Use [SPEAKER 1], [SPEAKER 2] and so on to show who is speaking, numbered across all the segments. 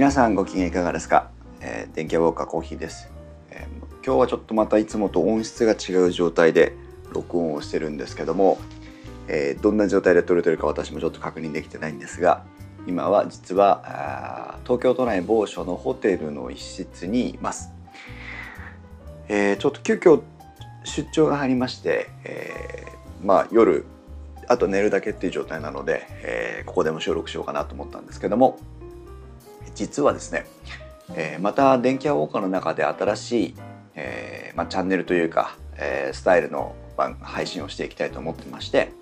[SPEAKER 1] 皆さんご機嫌いかがですか、えー、電気ウォーカーコーヒーです、えー、今日はちょっとまたいつもと音質が違う状態で録音をしてるんですけども、えー、どんな状態で撮れてるか私もちょっと確認できてないんですが今は実は東京都内某所のホテルの一室にいます、えー、ちょっと急遽出張が入りまして、えー、まあ夜あと寝るだけっていう状態なので、えー、ここでも収録しようかなと思ったんですけども実はですね、えー、また電気屋ウォーカーの中で新しい、えーまあ、チャンネルというか、え、スタイルの配信をしていきたいと思ってまして、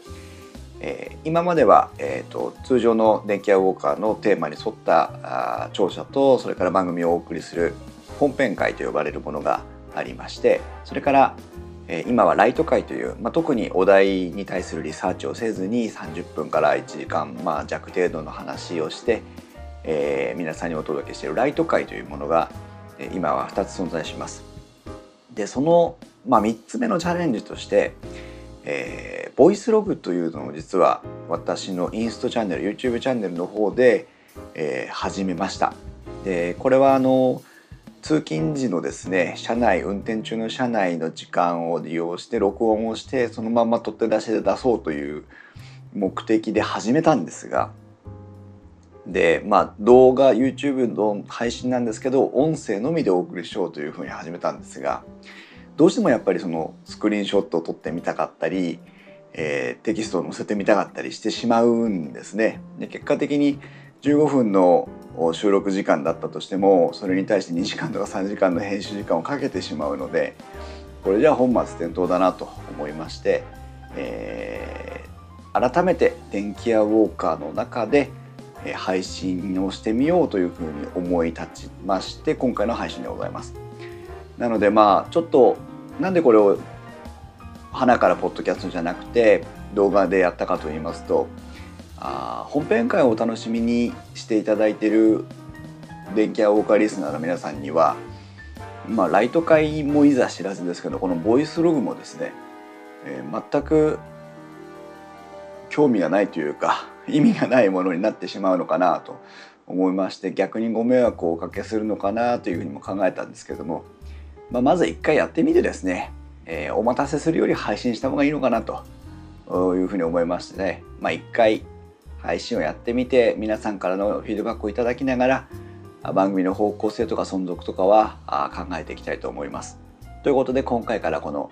[SPEAKER 1] えー、今までは、えーと、通常の電気屋ウォーカーのテーマに沿ったあ聴者とそれから番組をお送りする本編会と呼ばれるものがありましてそれから、え、今はライト会という、まあ、特にお題に対するリサーチをせずに30分から1時間、まあ、弱程度の話をして、えー、皆さんにお届けしているライト会というものが今は2つ存在します。でその、まあ、3つ目のチャレンジとして、えー、ボイスログというのを実は私のインストチャンネル YouTube チャンネルの方で、えー、始めました。でこれはあの通勤時のですね車内運転中の車内の時間を利用して録音をしてそのまま取って出しで出そうという目的で始めたんですがでまあ動画 YouTube の配信なんですけど音声のみでお送りしようというふうに始めたんですがどうしてもやっぱりそのスクリーンショットを撮ってみたかったり、えー、テキストを載せてみたかったりしてしまうんですね。で結果的に15分の収録時間だったとしてもそれに対して2時間とか3時間の編集時間をかけてしまうのでこれじゃ本末転倒だなと思いまして、えー、改めて電気屋ウォーカーの中で配信をしてみようというふうに思い立ちまして今回の配信でございます。なのでまあちょっとなんでこれを花からポッドキャストじゃなくて動画でやったかと言いますとあ本編会をお楽しみにしていただいている電気屋ウォーカーリスナーの皆さんにはまあライト会もいざ知らずですけどこのボイスログもですね、えー、全く興味がないというか意味がないものになってしまうのかなと思いまして逆にご迷惑をおかけするのかなというふうにも考えたんですけども、まあ、まず一回やってみてですね、えー、お待たせするより配信した方がいいのかなというふうに思いましてね、まあ、一回配信をやってみて皆さんからのフィードバックをいただきながら番組の方向性とか存続とかは考えていきたいと思います。ということで今回からこの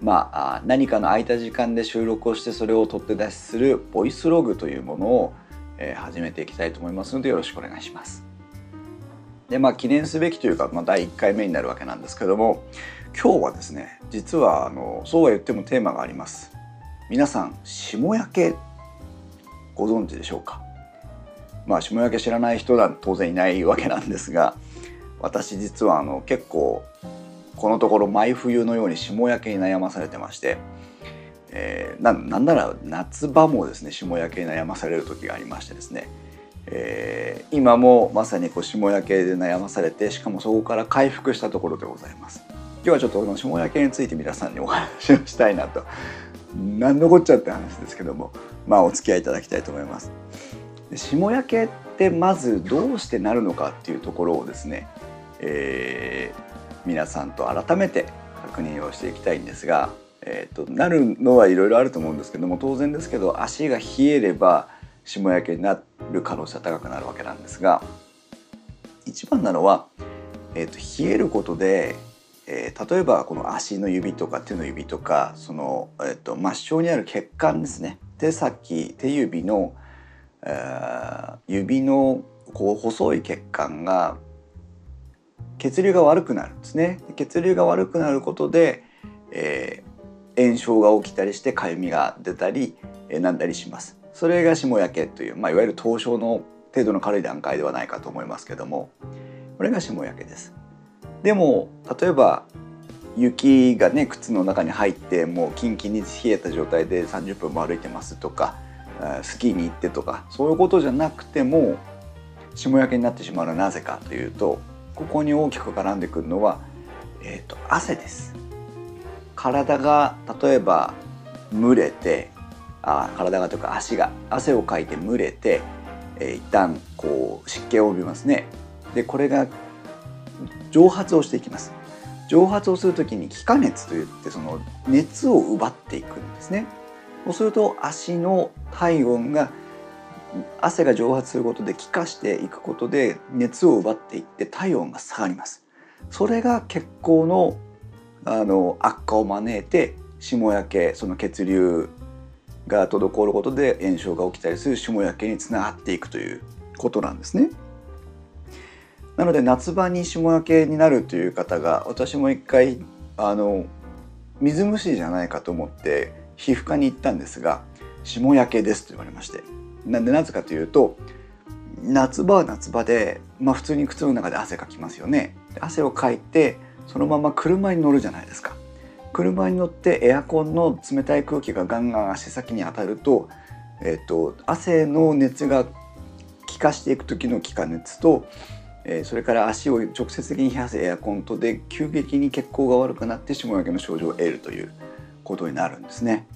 [SPEAKER 1] まあ、何かの空いた時間で収録をしてそれを取って出しするボイスログというものを、え、始めていきたいと思いますのでよろしくお願いします。でまあ記念すべきというか、まあ、第1回目になるわけなんですけども今日はですね実はあのそうは言ってもテーマがあります。皆さん霜焼けご存知でしょうか？まあ霜焼け知らない人は当然いないわけなんですが私実はあの結構このところ毎冬のように霜焼けに悩まされてまして、えー、ななんなら夏場もですね霜焼けに悩まされる時がありましてですね、えー、今もまさにこう霜焼けで悩まされてしかもそこから回復したところでございます。今日はちょっとこの霜焼けについて皆さんにお話をしたいなと何のこっちゃって話ですけどもまあお付き合いいただきたいと思います。霜焼けってまずどうしてなるのかっていうところをですね、えー、皆さんと改めて確認をしていきたいんですが、えーと、なるのはいろいろあると思うんですけども当然ですけど足が冷えれば霜焼けになる可能性は高くなるわけなんですが一番なのは、えーと、冷えることで、えー、例えばこの足の指とか手の指とかその、えーと、と末梢にある血管ですね。手先手指の、えー、指のこう細い血管が血流が悪くなるんですね。血流が悪くなることで、えー、炎症が起きたりしてかゆみが出たり、えー、なんだりします。それが霜焼けという、まあ、いわゆる凍傷の程度の軽い段階ではないかと思いますけどもこれが霜焼けです。でも例えば雪がね靴の中に入ってもうキンキンに冷えた状態で30分も歩いてますとかスキーに行ってとかそういうことじゃなくても霜焼けになってしまうのはなぜかというとここに大きく絡んでくるのは、えーと、汗です。体が例えば蒸れてあ体がというか足が汗をかいて蒸れて、えー、一旦こう湿気を帯びますね。でこれが蒸発をしていきます。蒸発をする時に気化熱といってその熱を奪っていくんですね。そうすると足の体温が汗が蒸発することで気化していくことで熱を奪っていって体温が下がりますそれが血行のあの悪化を招いて霜焼けその血流が滞ることで炎症が起きたりする霜焼けにつながっていくということなんですね。なので夏場に霜焼けになるという方が私も一回あの水虫じゃないかと思って皮膚科に行ったんですが霜焼けですと言われましてなんでなぜかというと夏場は夏場で、まあ、普通に靴の中で汗かきますよね汗をかいてそのまま車に乗るじゃないですか車に乗ってエアコンの冷たい空気がガンガン足先に当たると,、えーと、汗の熱が気化していく時の気化熱と、えー、それから足を直接的に冷やすエアコンとで急激に血行が悪くなって霜焼けの症状を得るということになるんですね。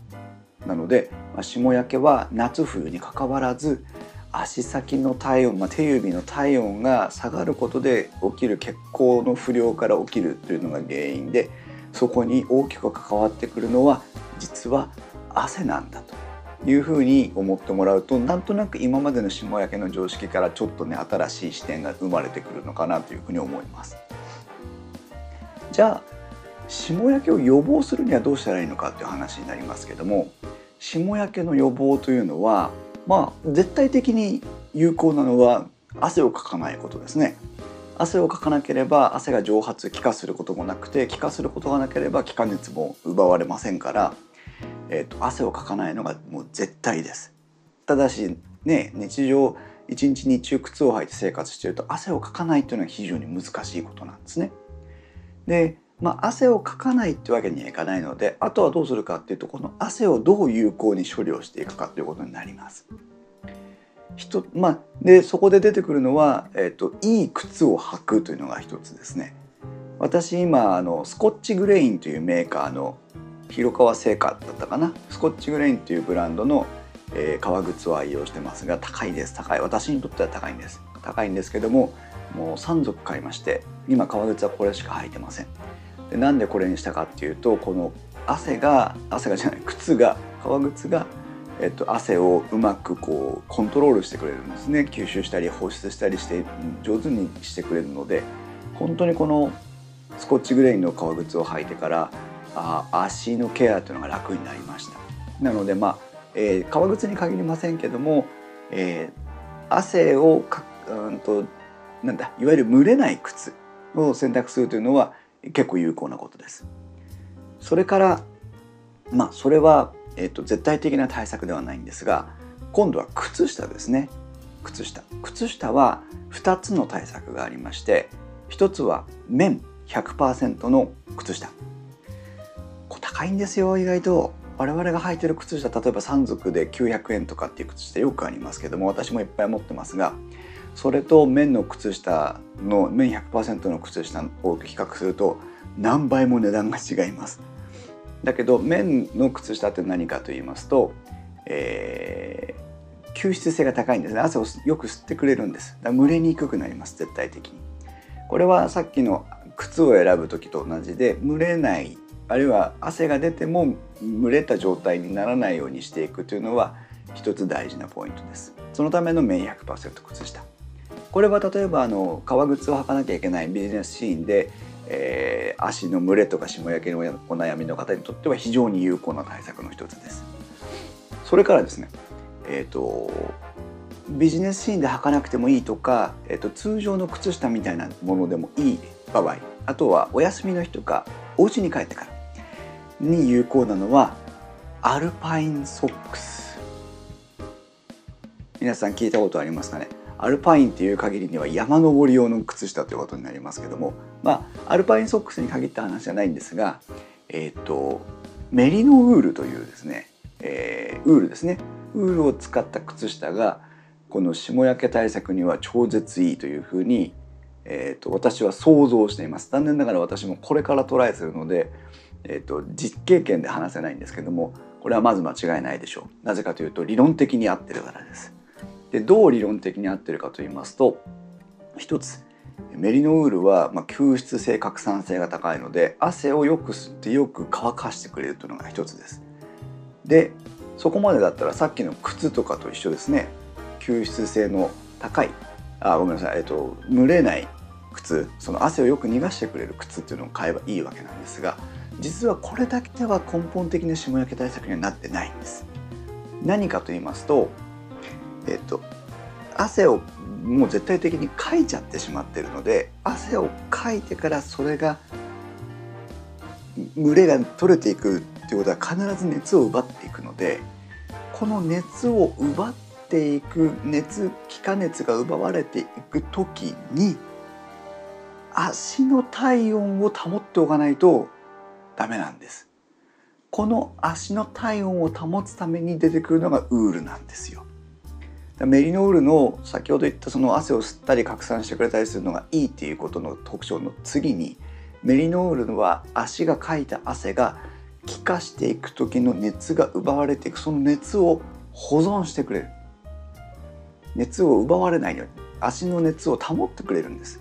[SPEAKER 1] なので、まあ、霜焼けは夏冬にかかわらず足先の体温、まあ、手指の体温が下がることで起きる血行の不良から起きるというのが原因でそこに大きく関わってくるのは実は汗なんだというふうに思ってもらうとなんとなく今までの霜焼けの常識からちょっとね新しい視点が生まれてくるのかなというふうに思います。じゃあ霜焼けを予防するにはどうしたらいいのかっていう話になりますけども霜焼けの予防というのはまあ絶対的に有効なのは汗をかかないことですね。汗をかかなければ汗が蒸発気化することもなくて気化することがなければ気化熱も奪われませんから、えーと、汗をかかないのがもう絶対です。ただしね日常一日日中靴を履いて生活していると汗をかかないというのは非常に難しいことなんですね。でまあ、汗をかかないってわけにはいかないのであとはどうするかっていうとこの汗をどう有効に処理をしていくかということになります。人まあ、でそこで出てくるのは、えーと、いい靴を履くというのが一つですね。私今あのスコッチグレインというメーカーの広川製菓だったかな？スコッチグレインというブランドの、えー、革靴を愛用してますが高いです。高い。私にとっては高いんです。高いんですけどももう3足買いまして今革靴はこれしか履いてません。でなんでこれにしたかっていうとこの汗が汗がじゃない靴が革靴がえっと、汗をうまくこうコントロールしてくれるんですね。吸収したり放出したりして上手にしてくれるので本当にこのスコッチグレインの革靴を履いてからあ足のケアというのが楽になりました。なのでまあ、えー、革靴に限りませんけども、えー、汗をかうんとなんだいわゆる蒸れない靴を選択するというのは結構有効なことです。それからまあそれはえーと、絶対的な対策ではないんですが今度は靴下ですね。靴下。靴下は2つの対策がありまして1つは綿100%の靴下。こ高いんですよ意外と。我々が履いてる靴下例えば3足で900円とかっていう靴下よくありますけども私もいっぱい持ってますがそれと綿の靴下の綿100%の靴下を比較すると何倍も値段が違います。だけど綿の靴下って何かと言いますと、えー、吸湿性が高いんですね。汗をよく吸ってくれるんです。だ蒸れにくくなります絶対的に。これはさっきの靴を選ぶ時と同じで蒸れないあるいは汗が出ても蒸れた状態にならないようにしていくというのは一つ大事なポイントです。そのための綿100%靴下。これは例えばあの革靴を履かなきゃいけないビジネスシーンでえー、足の蒸れとか霜焼けのお悩みの方にとっては非常に有効な対策の一つです。それからですね、えーと、ビジネスシーンで履かなくてもいいとか、えーと、通常の靴下みたいなものでもいい場合あとはお休みの日とかお家に帰ってからに有効なのはアルパインソックス皆さん聞いたことありますかね？アルパインっていう限りには山登り用の靴下ということになりますけどもまあアルパインソックスに限った話じゃないんですがえっ、ー、とメリノウールというですね、えー、ウールですね。ウールを使った靴下がこの霜焼け対策には超絶いいというふうに、えーと、私は想像しています。残念ながら私もこれからトライするので、えーと実経験で話せないんですけどもこれはまず間違いないでしょう。なぜかというと理論的に合ってるからです。でどう理論的に合ってるかと言いますと一つメリノウールはま吸湿性拡散性が高いので汗をよく吸ってよく乾かしてくれるというのが一つです。でそこまでだったらさっきの靴とかと一緒ですね吸湿性の高いあごめんなさい、えっと、蒸れない靴その汗をよく逃がしてくれる靴っていうのを買えばいいわけなんですが実はこれだけでは根本的な霜焼け対策にはなってないんです。何かと言いますと、えっと、汗をもう絶対的にかいちゃってしまってるので汗をかいてからそれが蒸れが取れていくっていうことは必ず熱を奪っていくのでこの熱を奪っていく熱気化熱が奪われていく時に足の体温を保っておかないとダメなんです。この足の体温を保つために出てくるのがウールなんですよ。メリノールの先ほど言ったその汗を吸ったり拡散してくれたりするのがいいっていうことの特徴の次にメリノールは足がかいた汗が気化していく時の熱が奪われていくその熱を保存してくれる。熱を奪われないように足の熱を保ってくれるんです。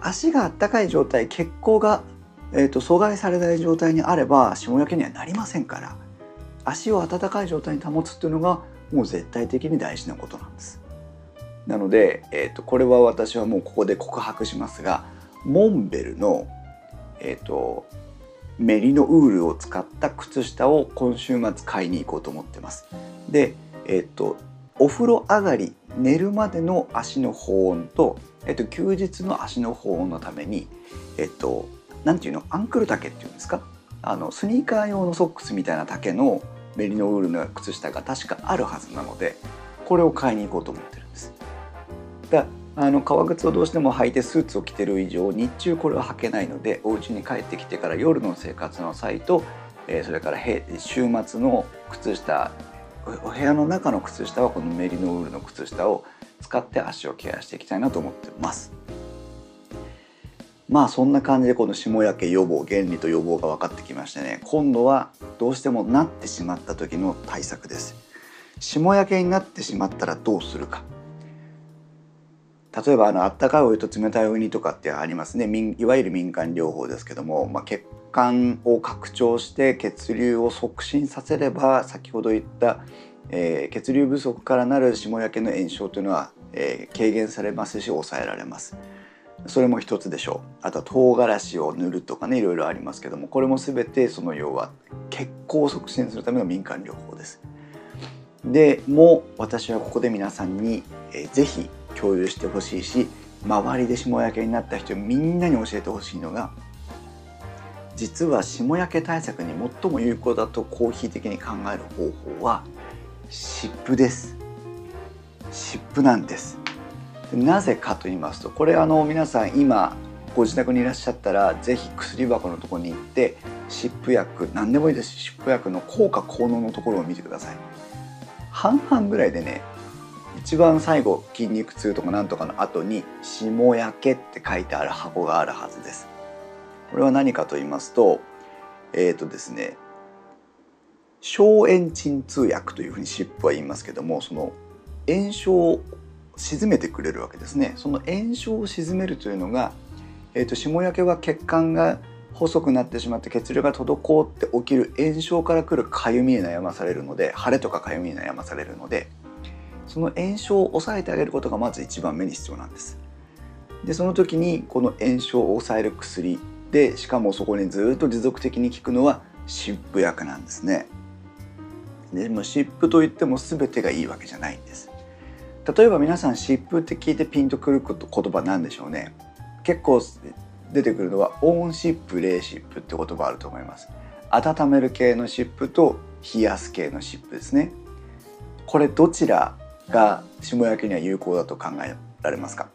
[SPEAKER 1] 足があったかい状態血行が、えーと、阻害されない状態にあれば霜焼けにはなりませんから足を温かい状態に保つっていうのがもう絶対的に大事なことなんです。なので、えーと、これは私はもうここで告白しますがモンベルの、えーと、メリノウールを使った靴下を今週末買いに行こうと思ってます。で、えっ、ー、とお風呂上がり寝るまでの足の保温と、えっ、ー、と休日の足の保温のためにえっ、ー、となんていうのアンクル丈っていうんですか？あのスニーカー用のソックスみたいな丈のメリノウールの靴下が確かあるはずなのでこれを買いに行こうと思ってるんです。だあの革靴をどうしても履いてスーツを着てる以上日中これは履けないのでお家に帰ってきてから夜の生活の際と、え、それから週末の靴下お部屋の中の靴下はこのメリノウールの靴下を使って足をケアしていきたいなと思ってます。まあそんな感じでこの霜焼け予防原理と予防が分かってきましてね今度はどうしてもなってしまった時の対策です。霜焼けになってしまったらどうするか。例えばあの温かいお湯と冷たいお湯にとかってありますね。いわゆる民間療法ですけども、まあ、血管を拡張して血流を促進させれば先ほど言った、えー、血流不足からなる霜焼けの炎症というのは、えー、軽減されますし抑えられます。それも一つでしょう。あとは唐辛子を塗るとかねいろいろありますけどもこれも全てその要は血行を促進するための民間療法です。でも私はここで皆さんに、えー、ぜひ共有してほしいし周りで霜焼けになった人みんなに教えてほしいのが実は霜焼け対策に最も有効だとコーヒー的に考える方法は湿布です。湿布なんです。なぜかと言いますとこれあの皆さん今ご自宅にいらっしゃったら是非薬箱のとこに行って湿布薬何でもいいです。湿布薬の効果効能のところを見てください。半々ぐらいでね一番最後筋肉痛とかなんとかの後に「霜焼け」って書いてある箱があるはずです。これは何かと言いますとえっ、ー、とですね消炎鎮痛薬というふうに湿布は言いますけどもその炎症沈めてくれるわけですねその炎症を鎮めるというのが、えーと、霜焼けは血管が細くなってしまって血流が滞って起きる炎症からくるかゆみに悩まされるので腫れとかかゆみに悩まされるのでその炎症を抑えてあげることがまず一番目に必要なんです。でその時にこの炎症を抑える薬でしかもそこにずっと持続的に効くのは湿布薬なんですね。でも湿布といっても全てがいいわけじゃないんです。例えば皆さん湿布って聞いてピンとくる言葉なんでしょうね。結構出てくるのは温湿布冷湿布って言葉あると思います。温める系の湿布と冷やす系の湿布ですね。これどちらが霜焼けには有効だと考えられますか？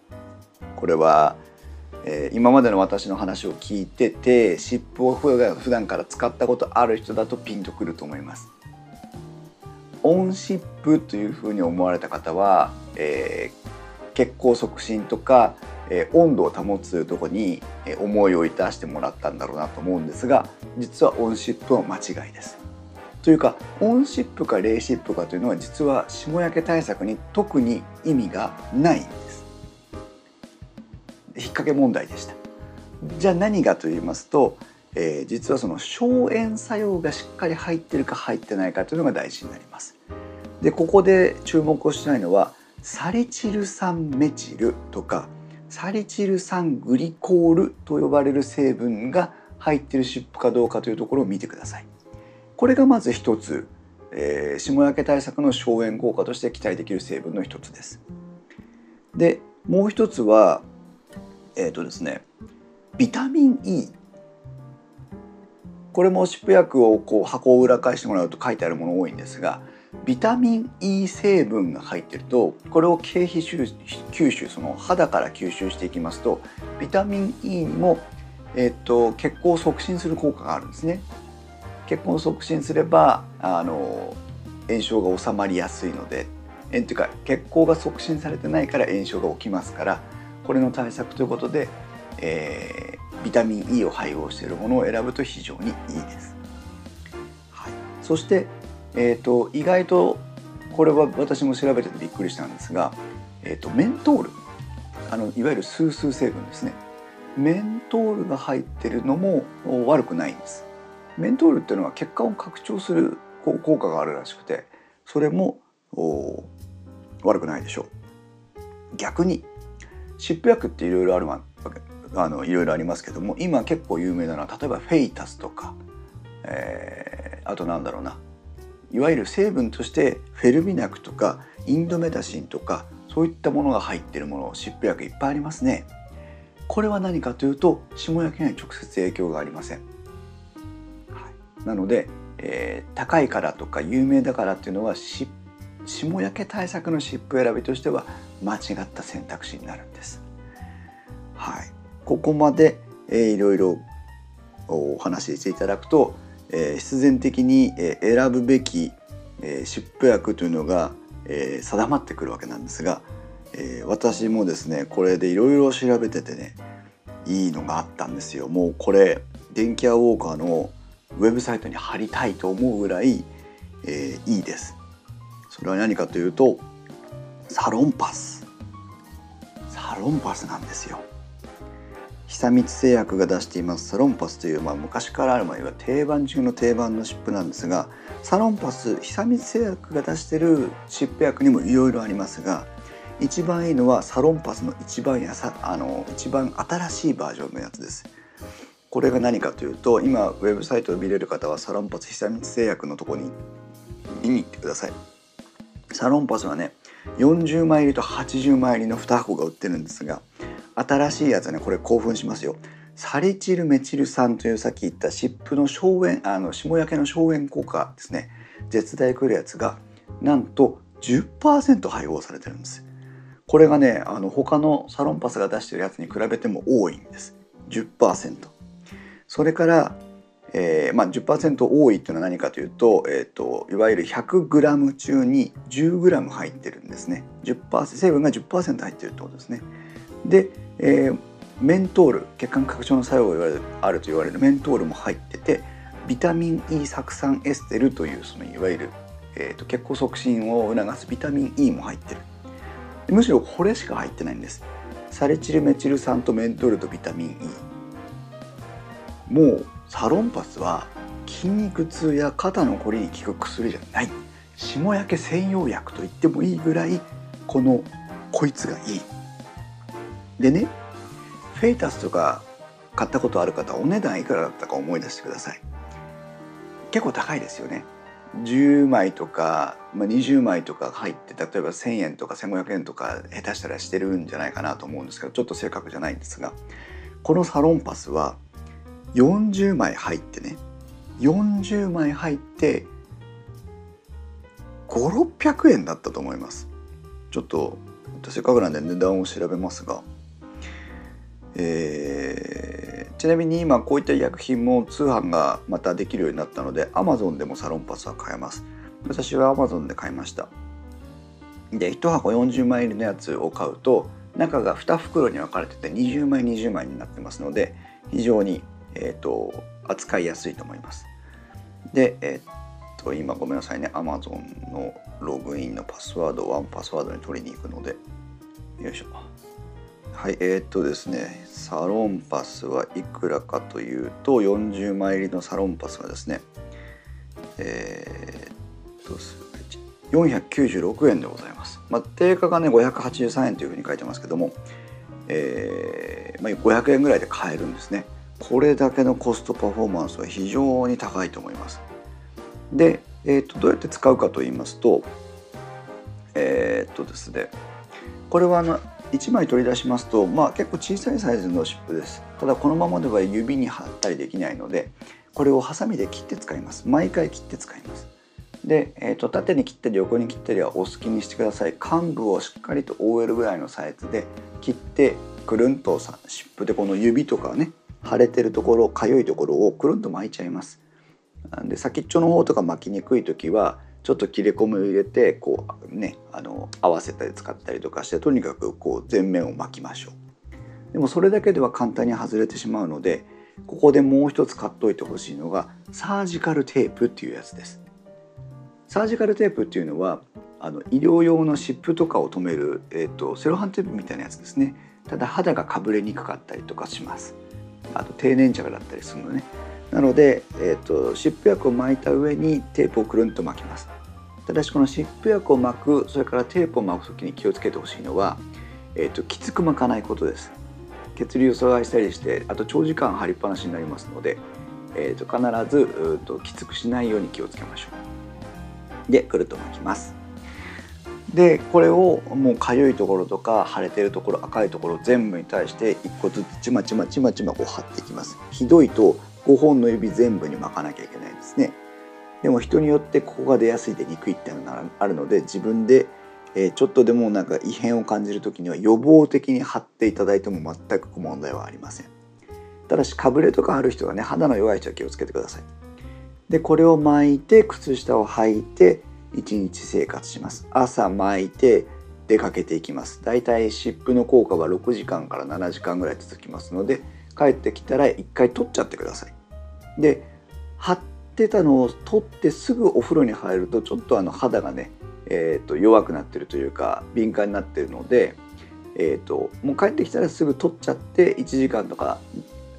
[SPEAKER 1] これは、えー、今までの私の話を聞いてて湿布を普段から使ったことある人だとピンとくると思います。温湿布というふうに思われた方はえー、血行促進とか、えー、温度を保つとこに思いを致してもらったんだろうなと思うんですが実はオンシップは間違いです。というかオンシップかレイシップかというのは実は霜焼け対策に特に意味がないんです。引っ掛け問題でしたじゃあ何がと言いますと、えー、実はその消炎作用がしっかり入ってるか入ってないかというのが大事になりますでここで注目をしたいのはサリチル酸メチルとかサリチル酸グリコールと呼ばれる成分が入ってる湿布かどうかというところを見てください。これがまず一つ、えー、霜焼け対策の消炎効果として期待できる成分の一つです。でもう一つはえっ、ー、とですねビタミン E これも湿布薬をこう箱を裏返してもらうと書いてあるもの多いんですがビタミン E 成分が入ってるとこれを経皮吸収その肌から吸収していきますとビタミン E にも、えーと、血行を促進する効果があるんですね。血行を促進すればあの炎症が収まりやすいのでえっていうか血行が促進されてないから炎症が起きますからこれの対策ということで、えー、ビタミン E を配合しているものを選ぶと非常にいいです。はい、そしてえーと、意外とこれは私も調べててびっくりしたんですが、えーと、メントールあのいわゆるスースー成分ですね。メントールが入ってるのも悪くないんです。メントールっていうのは血管を拡張する効果があるらしくてそれも悪くないでしょう。逆に湿布薬っていろいろあるわあのいろいろありますけども今結構有名なのは例えばフェイタスとか、えー、あとなんだろうな。いわゆる成分としてフェルミナクとかインドメタシンとかそういったものが入っているもの湿布薬いっぱいありますね。これは何かというと霜焼けに直接影響がありません、はい、なので、えー、高いからとか有名だからっていうのは霜焼け対策の湿布選びとしては間違った選択肢になるんです。はい。ここまで、えー、いろいろお話ししていただくとえー、必然的に、え、選ぶべき、えー、湿布薬というのが、えー、定まってくるわけなんですが、えー、私もですねこれでいろいろ調べててねいいのがあったんですよ。もうこれ電気屋ウォーカーのウェブサイトに貼りたいと思うぐらい、えー、いいです。それは何かというとサロンパス。サロンパスなんですよ。久光製薬が出していますサロンパスという、まあ、昔からある、まあ、定番中の定番の湿布なんですがサロンパス久光製薬が出してる湿布薬にもいろいろありますが一番いいのはサロンパスの一番やさあの一番新しいバージョンのやつです。これが何かというと今ウェブサイトを見れる方はサロンパス久光製薬のとこに見に行ってください。サロンパスはね40枚入りと80枚入りの2箱が売ってるんですが新しいやつねこれ興奮しますよ。サリチルメチル酸というさっき言った湿布の消炎あの霜焼けの消炎効果ですね。絶大くるやつがなんと10%配合されてるんです。これがねあの他のサロンパスが出してるやつに比べても多いんです。10%それからえーまあ10%多いっていうのは何かというと,、えーと、いわゆる 100g 中に 10g 入ってるんですね。10%成分が10%入ってるってことですね。で、えー、メントール血管拡張の作用があると言われるメントールも入っててビタミン E 酢酸エステルというそのいわゆる、えーと、血行促進を促すビタミン E も入ってる。むしろこれしか入ってないんです。サリチルメチル酸とメントールとビタミン E もうサロンパスは筋肉痛や肩のこりに効く薬じゃない。霜焼け専用薬と言ってもいいぐらいこのこいつがいい。でねフェイタスとか買ったことある方お値段いくらだったか思い出してください。結構高いですよね。10枚とか、まあ、20枚とか入って例えば1,000円とか1,500円とか下手したらしてるんじゃないかなと思うんですけどちょっと正確じゃないんですがこのサロンパスは40枚入ってね40枚入って5600円だったと思います。ちょっとせっかくなんで値段を調べますが。えー、ちなみに今こういった医薬品も通販がまたできるようになったので Amazon でもサロンパスは買えます。私は Amazon で買いました。で1箱40枚入りのやつを買うと中が2袋に分かれてて20枚20枚になってますので非常に、えーと、扱いやすいと思います。で、えっ、ー、と今ごめんなさいね。Amazon のログインのパスワードをワンパスワードに取りに行くので。よいしょ。はいえー、っとですねサロンパスはいくらかというと40枚入りのサロンパスはですねえー、っと496円でございます、まあ、定価がね583円というふうに書いてますけども、えーまあ、500円ぐらいで買えるんですね。これだけのコストパフォーマンスは非常に高いと思います。で、えーと、どうやって使うかと言いますとえっ、とですねこれはあの1枚取り出しますと、まあ、結構小さいサイズの湿布です。ただこのままでは指に貼ったりできないのでこれをハサミで切って使います。毎回切って使います。で、えーと、縦に切ったり横に切ったりはお好きにしてください。幹部をしっかりと覆えるぐらいのサイズで切ってくるんと湿布でこの指とかね腫れてるところかゆいところをくるんと巻いちゃいます。で先っちょの方とか巻きにくい時はちょっと切れ込みを入れてこうねあの合わせたり使ったりとかしてとにかくこう全面を巻きましょう。でもそれだけでは簡単に外れてしまうのでここでもう一つ買っといてほしいのがサージカルテープっていうやつです。サージカルテープっていうのはあの医療用の湿布とかを止める、えーと、セロハンテープみたいなやつですね。ただ肌がかぶれにくかったりとかします。あと低粘着だったりするのね。なので、えーと、湿布薬を巻いた上にテープをくるんと巻きます。ただしこの湿布薬を巻くそれからテープを巻く時に気をつけてほしいのは、えーと、きつく巻かないことです。血流を阻害したりしてあと長時間貼りっぱなしになりますので、えーと、必ずうときつくしないように気をつけましょう。でくるっと巻きます。でこれをもうかゆいところとか腫れてるところ赤いところ全部に対して1個ずつちまちまちまちまこう貼っていきます。ひどいと5本の指全部に巻かなきゃいけないですね。でも人によってここが出やすい出にくいっていうのがあるので自分でちょっとでもなんか異変を感じる時には予防的に貼っていただいても全く問題はありません。ただしかぶれとかある人がね肌の弱い人は気をつけてください。でこれを巻いて靴下を履いて1日生活します。朝巻いて出かけていきます。だいたい湿布の効果は6時間から7時間ぐらい続きますので帰ってきたら1回取っちゃってくださいで貼ってたのを取ってすぐお風呂に入るとちょっとあの肌がね、えー、と弱くなってるというか敏感になってるので、えー、ともう帰ってきたらすぐ取っちゃって1時間とか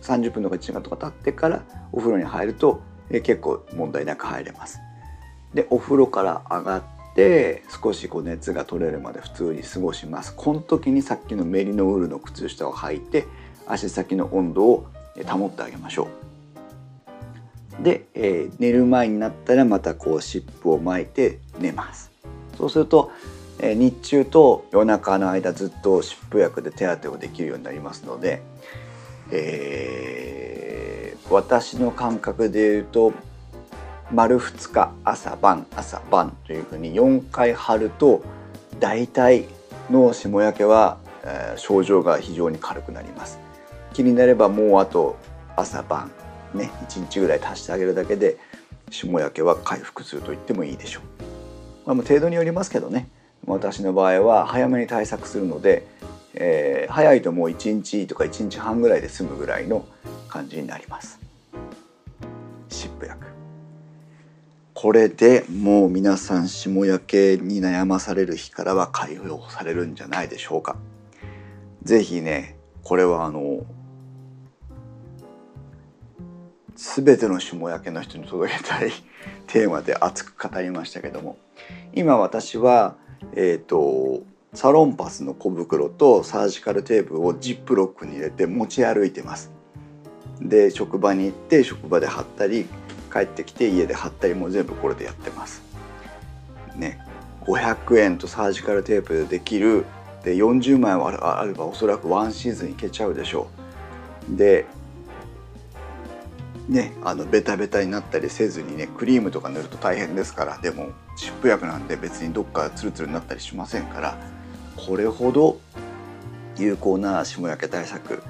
[SPEAKER 1] 30分とか1時間とか経ってからお風呂に入ると、えー、結構問題なく入れます。でお風呂から上がって少しこう熱が取れるまで普通に過ごしますこの時にさっきのメリノウールの靴下を履いて足先の温度を保ってあげましょう。で、えー、寝る前になったらまたこう湿布を巻いて寝ます。そうすると、えー、日中と夜中の間ずっと湿布薬で手当てをできるようになりますので、えー、私の感覚で言うと丸2日朝晩朝晩というふうに4回貼ると大体の霜焼けは、えー、症状が非常に軽くなります。気になればもうあと朝晩ね1日ぐらい足してあげるだけで霜焼けは回復すると言ってもいいでしょう、まあ、程度によりますけどね。私の場合は早めに対策するので、えー、早いともう1日とか1日半ぐらいで済むぐらいの感じになります。湿布薬これでもう皆さん霜焼けに悩まされる日からは解放されるんじゃないでしょうか。是非ねこれはあの全ての霜焼けの人に届けたい テーマで熱く語りましたけども今私は、えーと、サロンパスの小袋とサージカルテープをジップロックに入れて持ち歩いてます。で職場に行って職場で貼ったり帰ってきて家で貼ったりも全部これでやってます。ね500円とサージカルテープでできるで40枚あればおそらくワンシーズンいけちゃうでしょう。でねあのベタベタになったりせずにねクリームとか塗ると大変ですからでも湿布薬なんで別にどっかツルツルになったりしませんからこれほど有効な霜焼け対策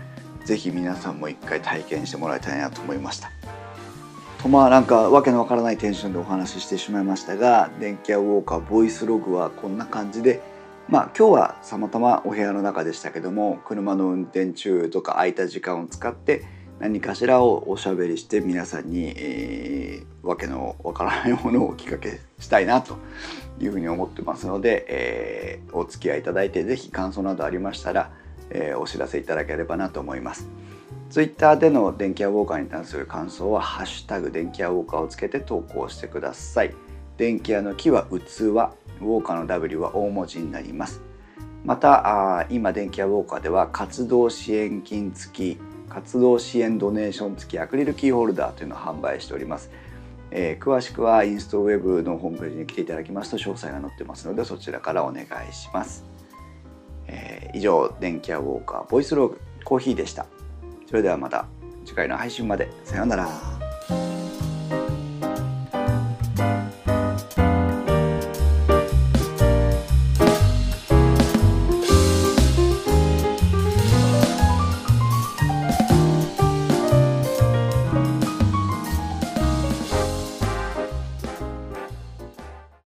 [SPEAKER 1] 是非皆さんも一回体験してもらいたいなと思いました。とまあなんかわけのわからないテンションでお話ししてしまいましたが電気屋ウォーカーボイスログはこんな感じでまあ今日はたまたまお部屋の中でしたけども車の運転中とか空いた時間を使って何かしらをおしゃべりして皆さんに、えー、わけのわからないものをお聞かけしたいなというふうに思ってますので、えー、お付き合いいただいて是非感想などありましたら、えー、お知らせいただければなと思います。ツイッターでの電気屋ウォーカーに関する感想は「ハッシュタグ電気屋ウォーカー」をつけて投稿してください。電気屋の木は器、ウォーカーの W は大文字になります。また今電気屋ウォーカーでは活動支援金付き活動支援ドネーション付きアクリルキーホルダーというのを販売しております。えー、詳しくはインストウェブのホームページに来ていただきますと詳細が載ってますのでそちらからお願いします。えー、以上電気屋ウォーカーボイスログコーヒーでした。それではまた次回の配信までさようなら。